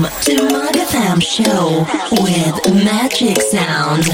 Welcome to MAG FM Show with Magic Sound.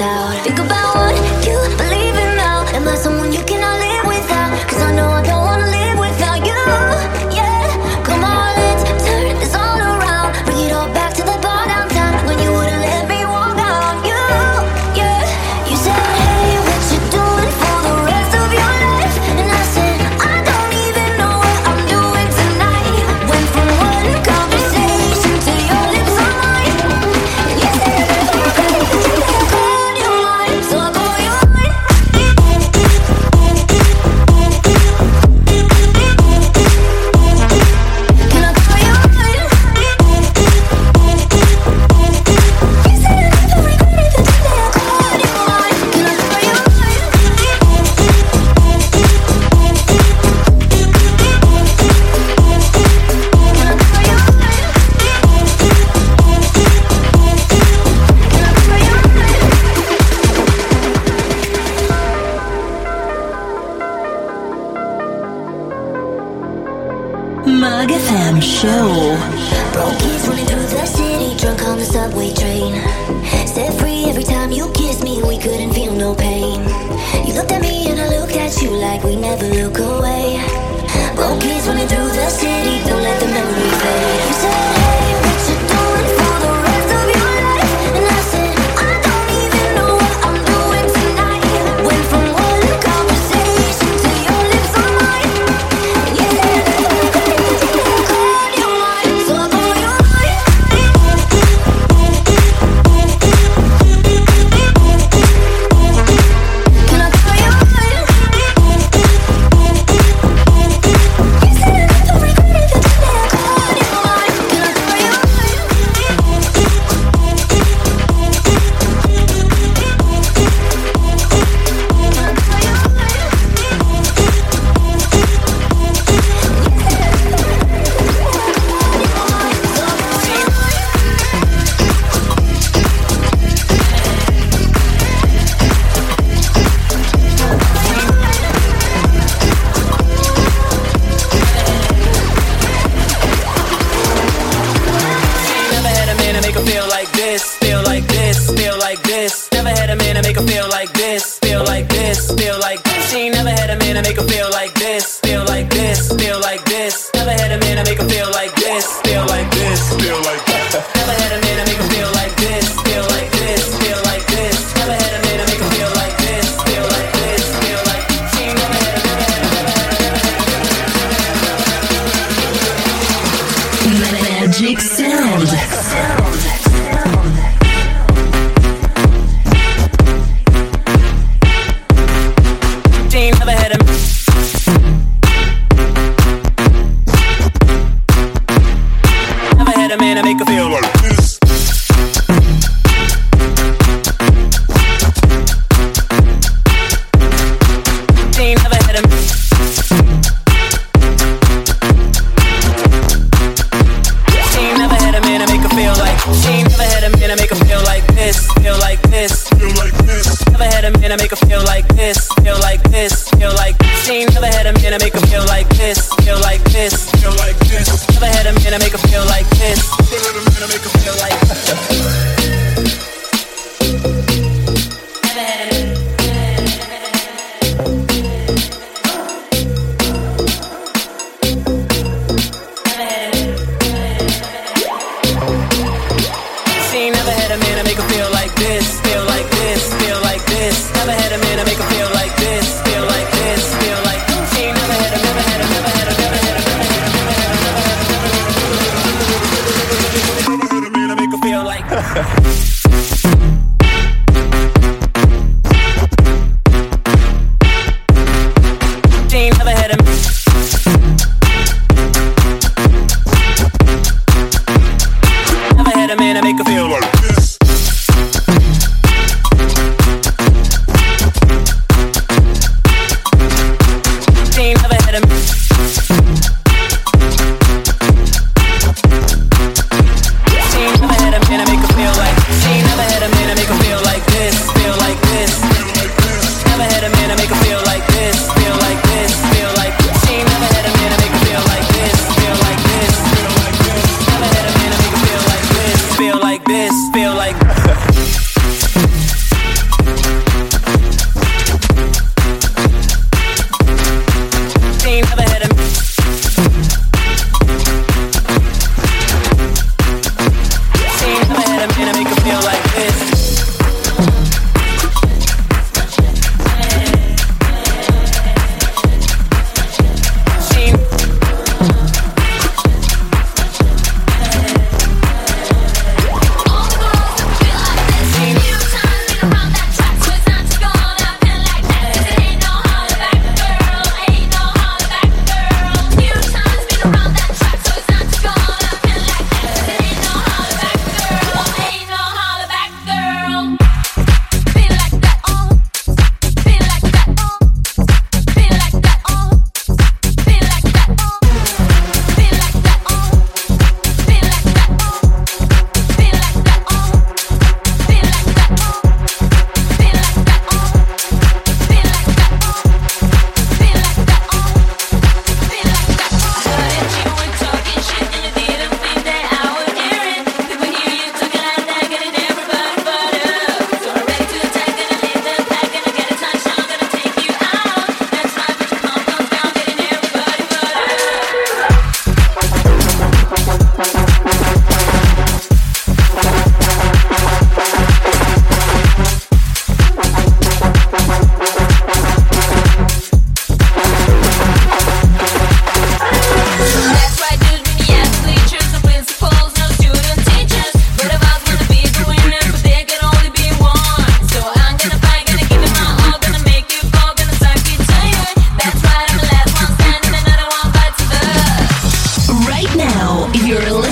Out. Think about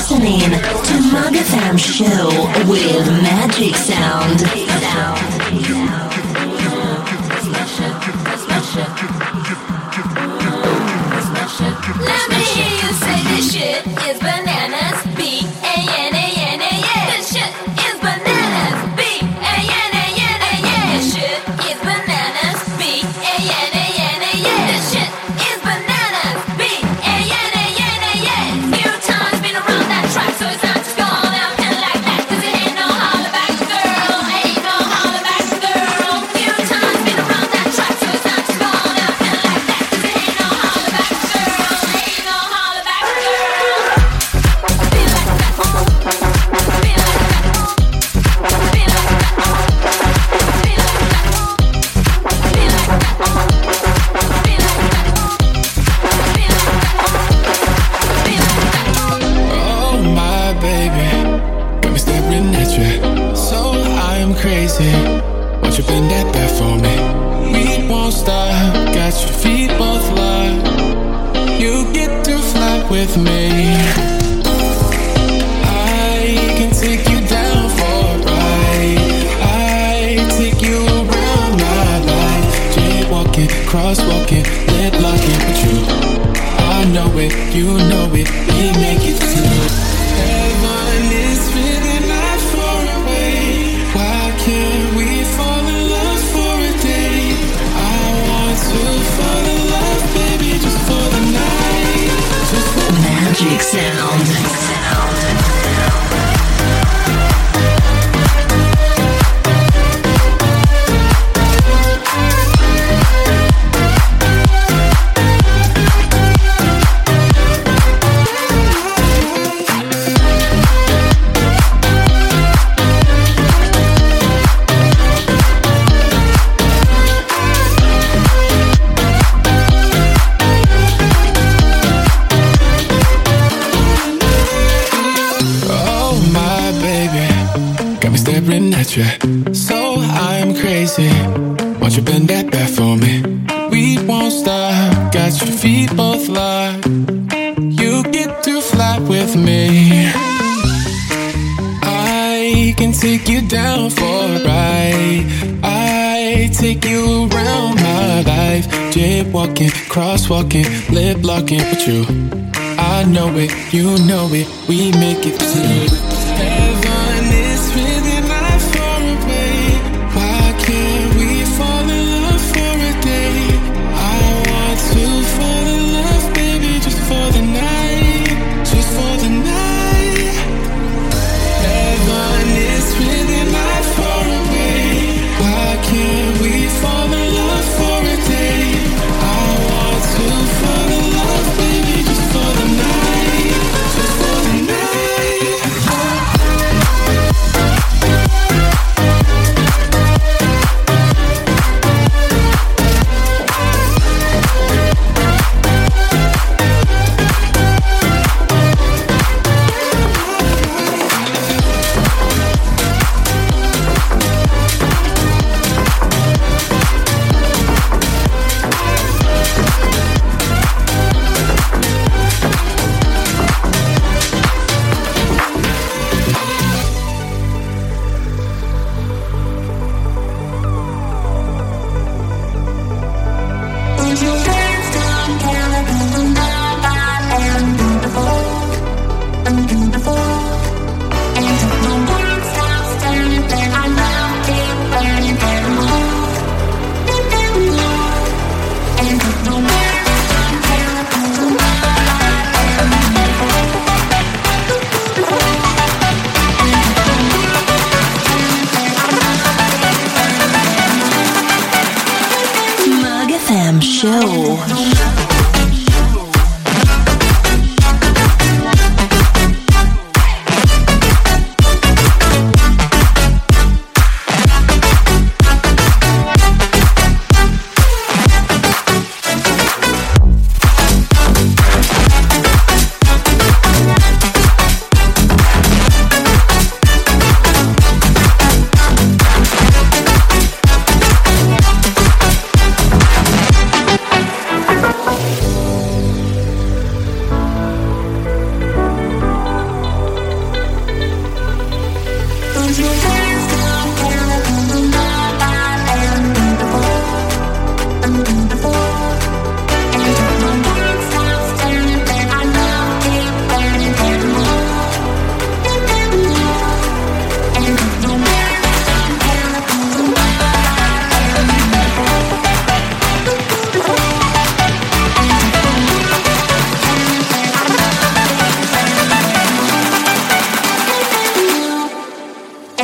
listening to MAG Show with Magic Sound. Sound. crosswalking, lip locking with you. I know it, you know it, we make it through.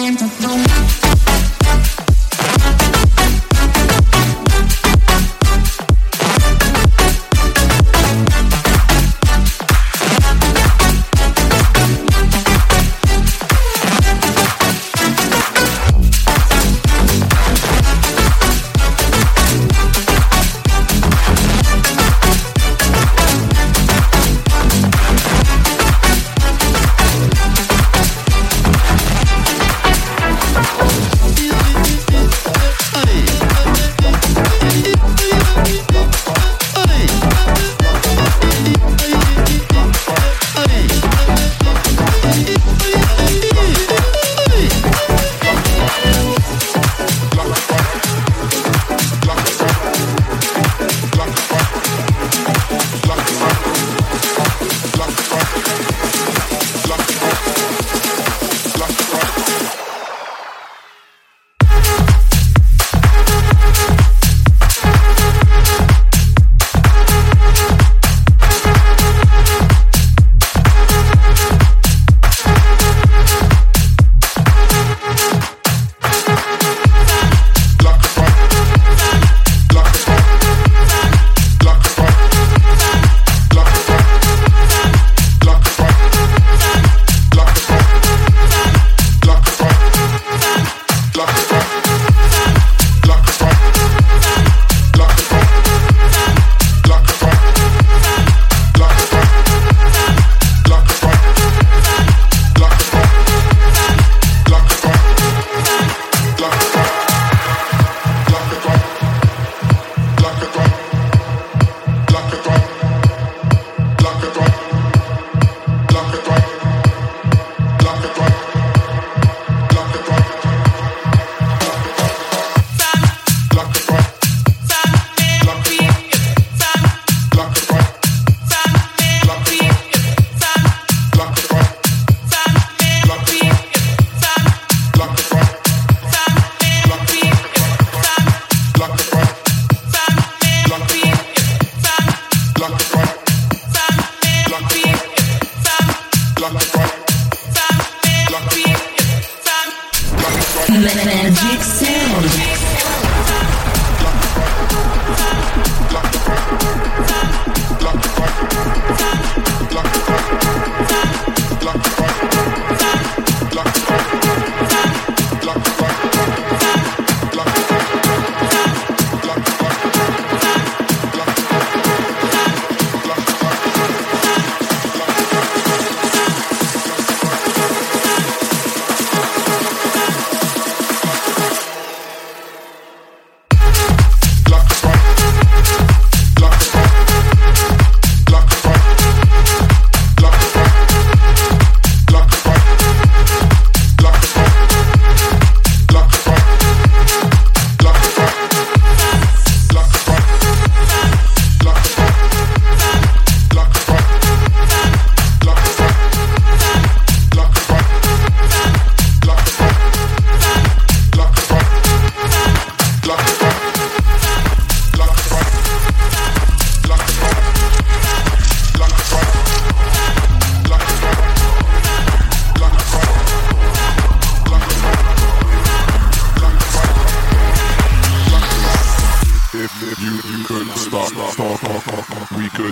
time to go now.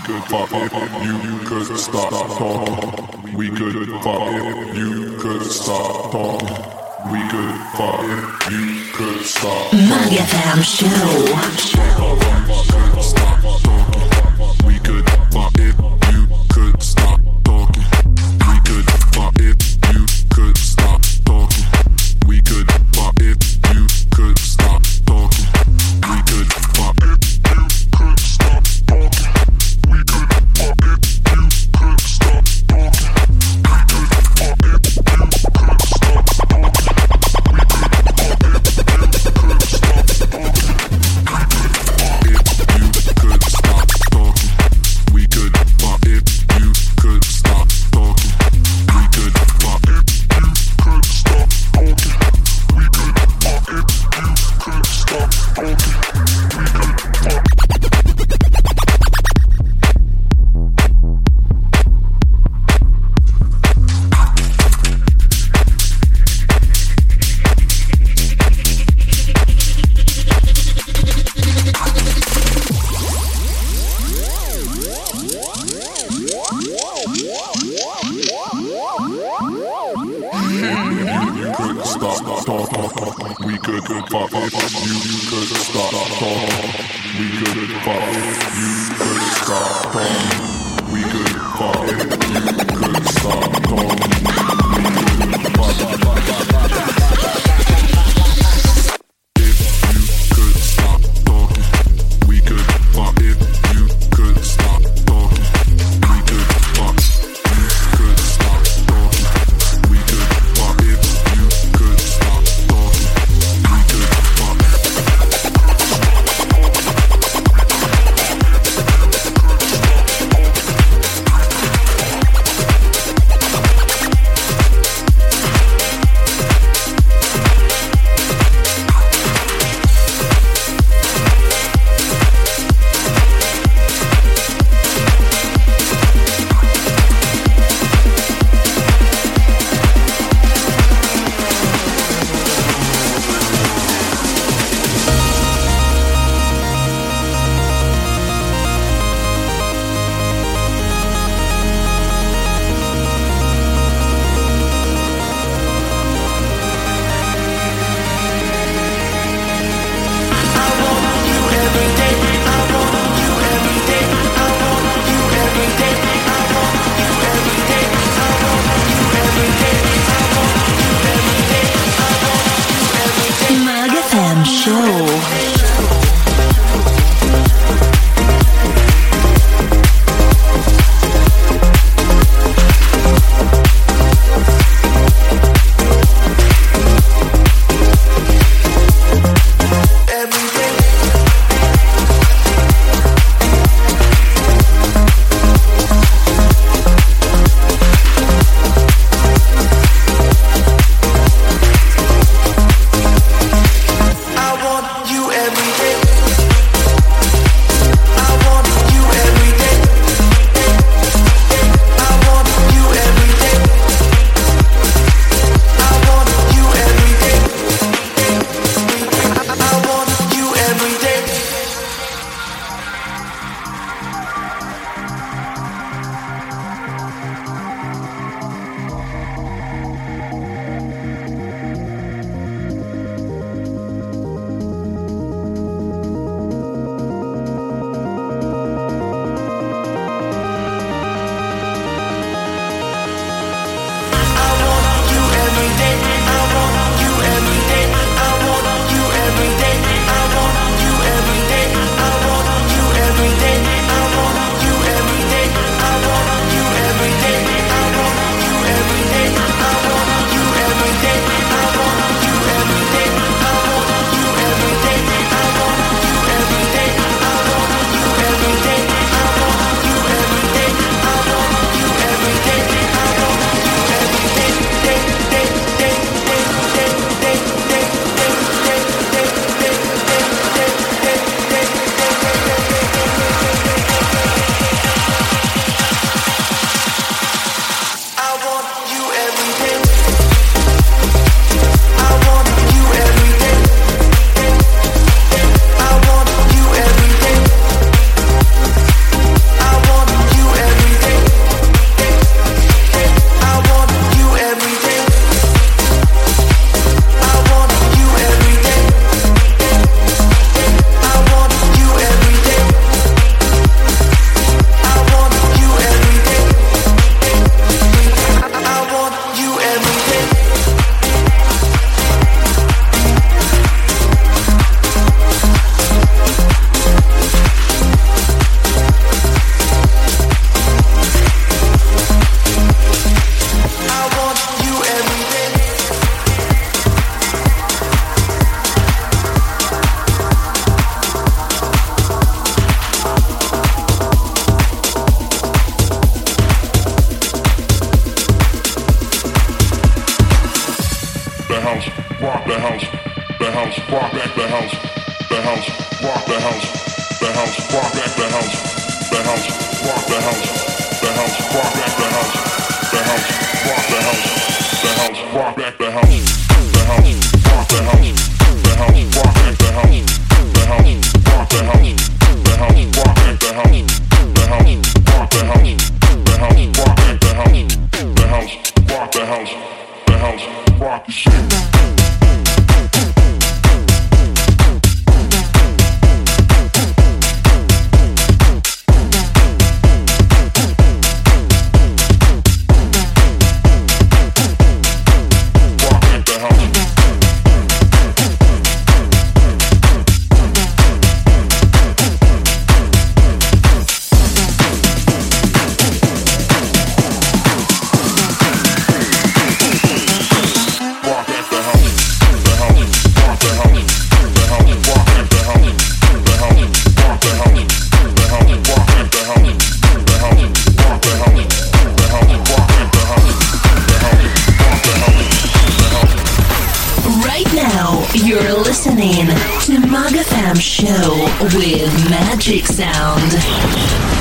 could fuck if you could stop talking. We could fuck if you could stop talking. We could fuck if you could stop. MAG FM Show. Sound.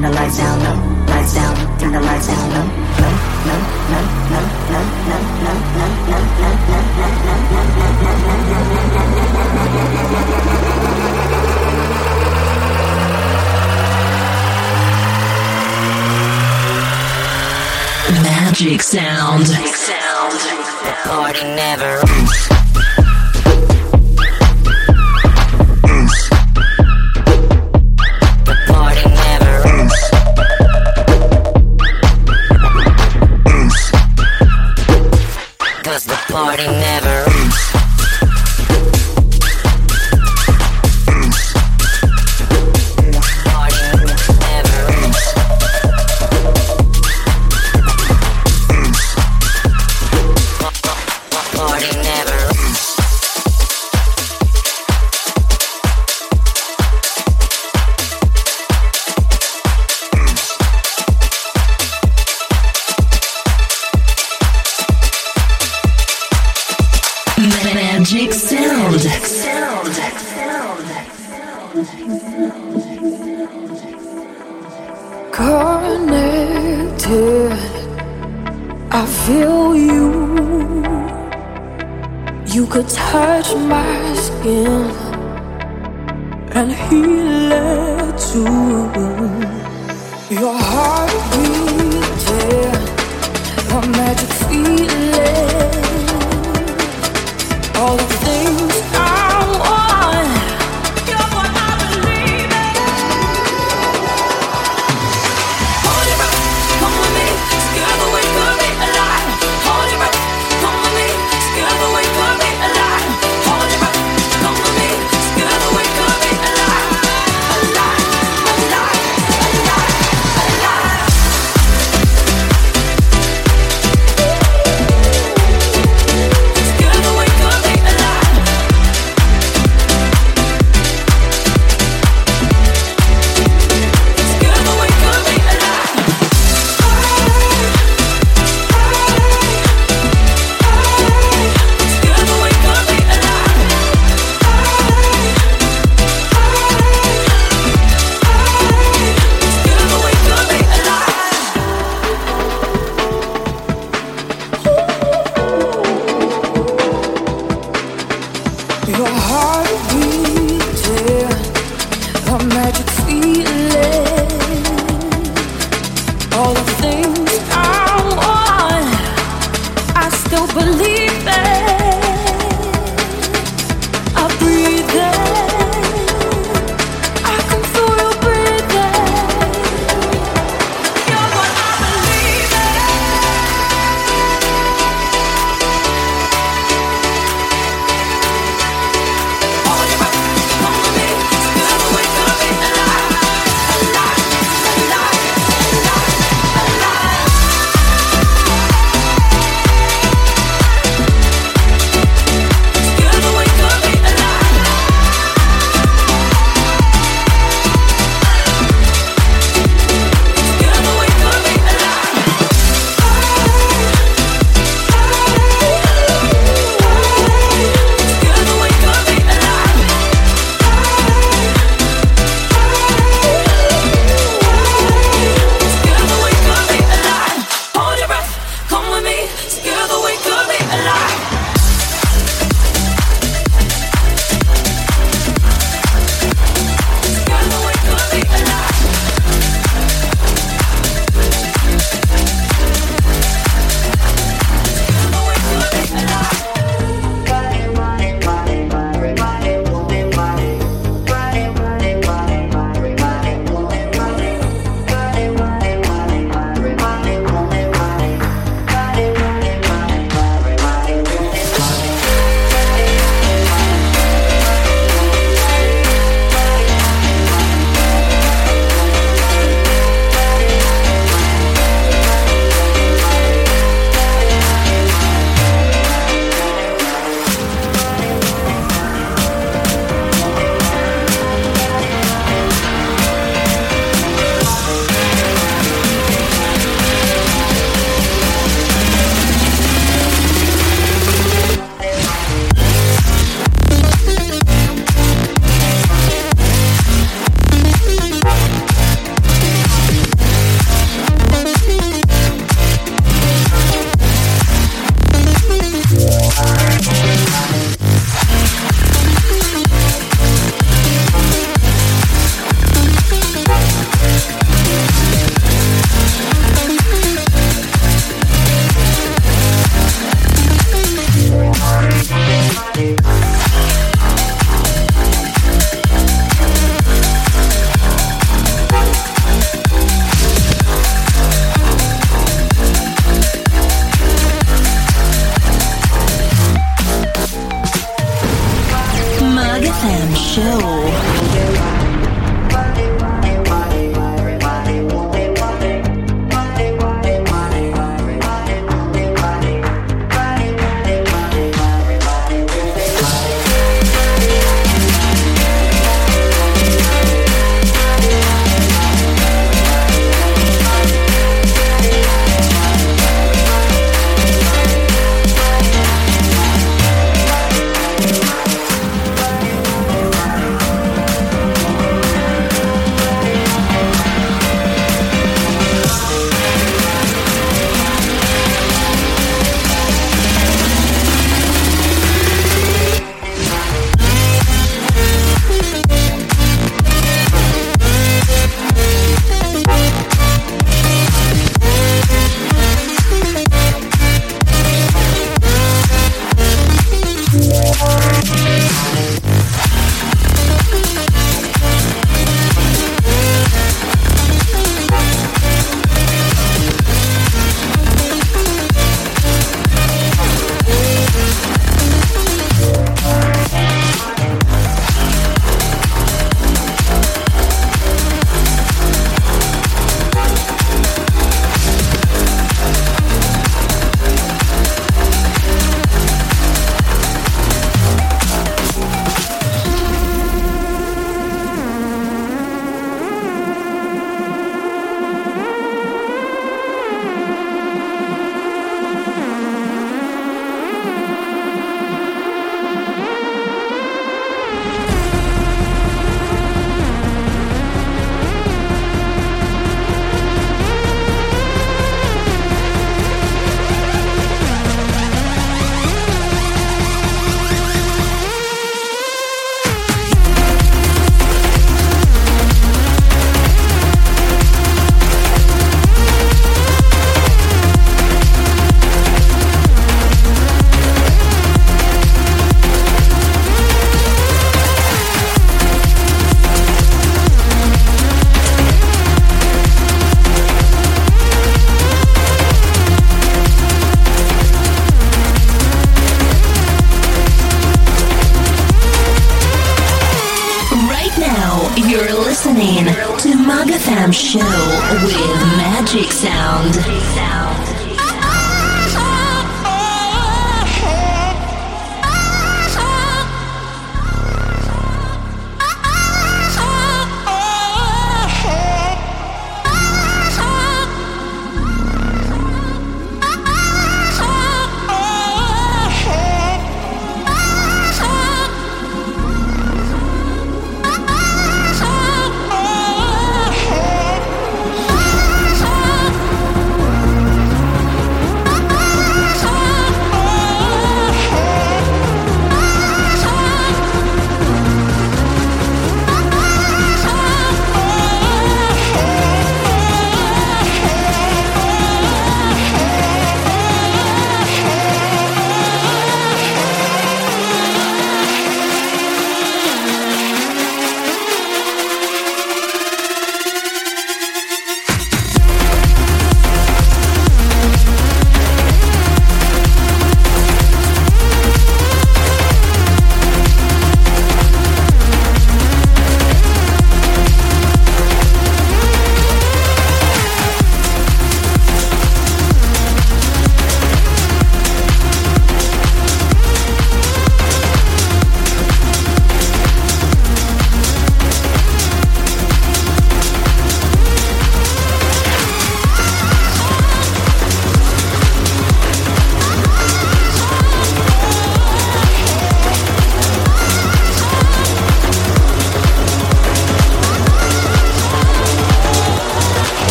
turn the lights down low, lights down, turn the lights down low, low, low, low, low, low, low, low, low, low, low, low, low, low, low, low, low, low, low, Magic sound. Magic sound. Party never ends. All the things I want,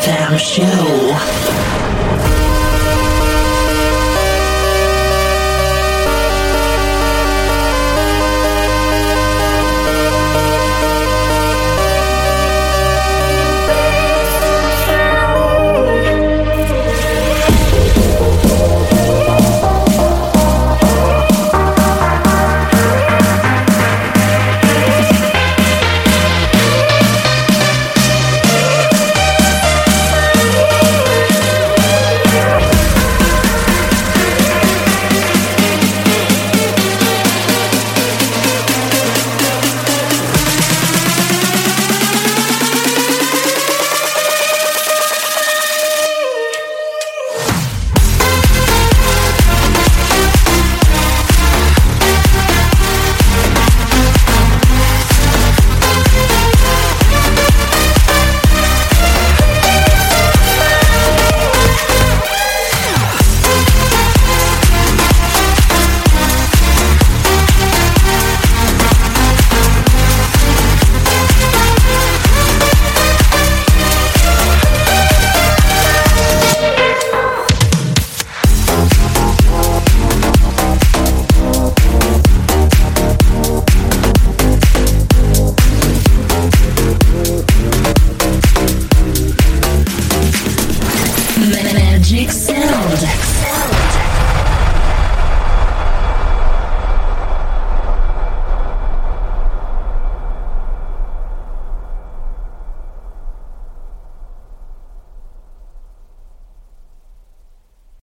without show.